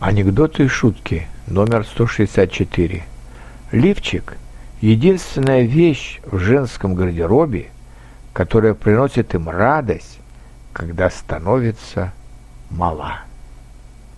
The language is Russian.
Анекдоты и шутки номер 164. Лифчик – единственная вещь в женском гардеробе, которая приносит им радость, когда становится мала.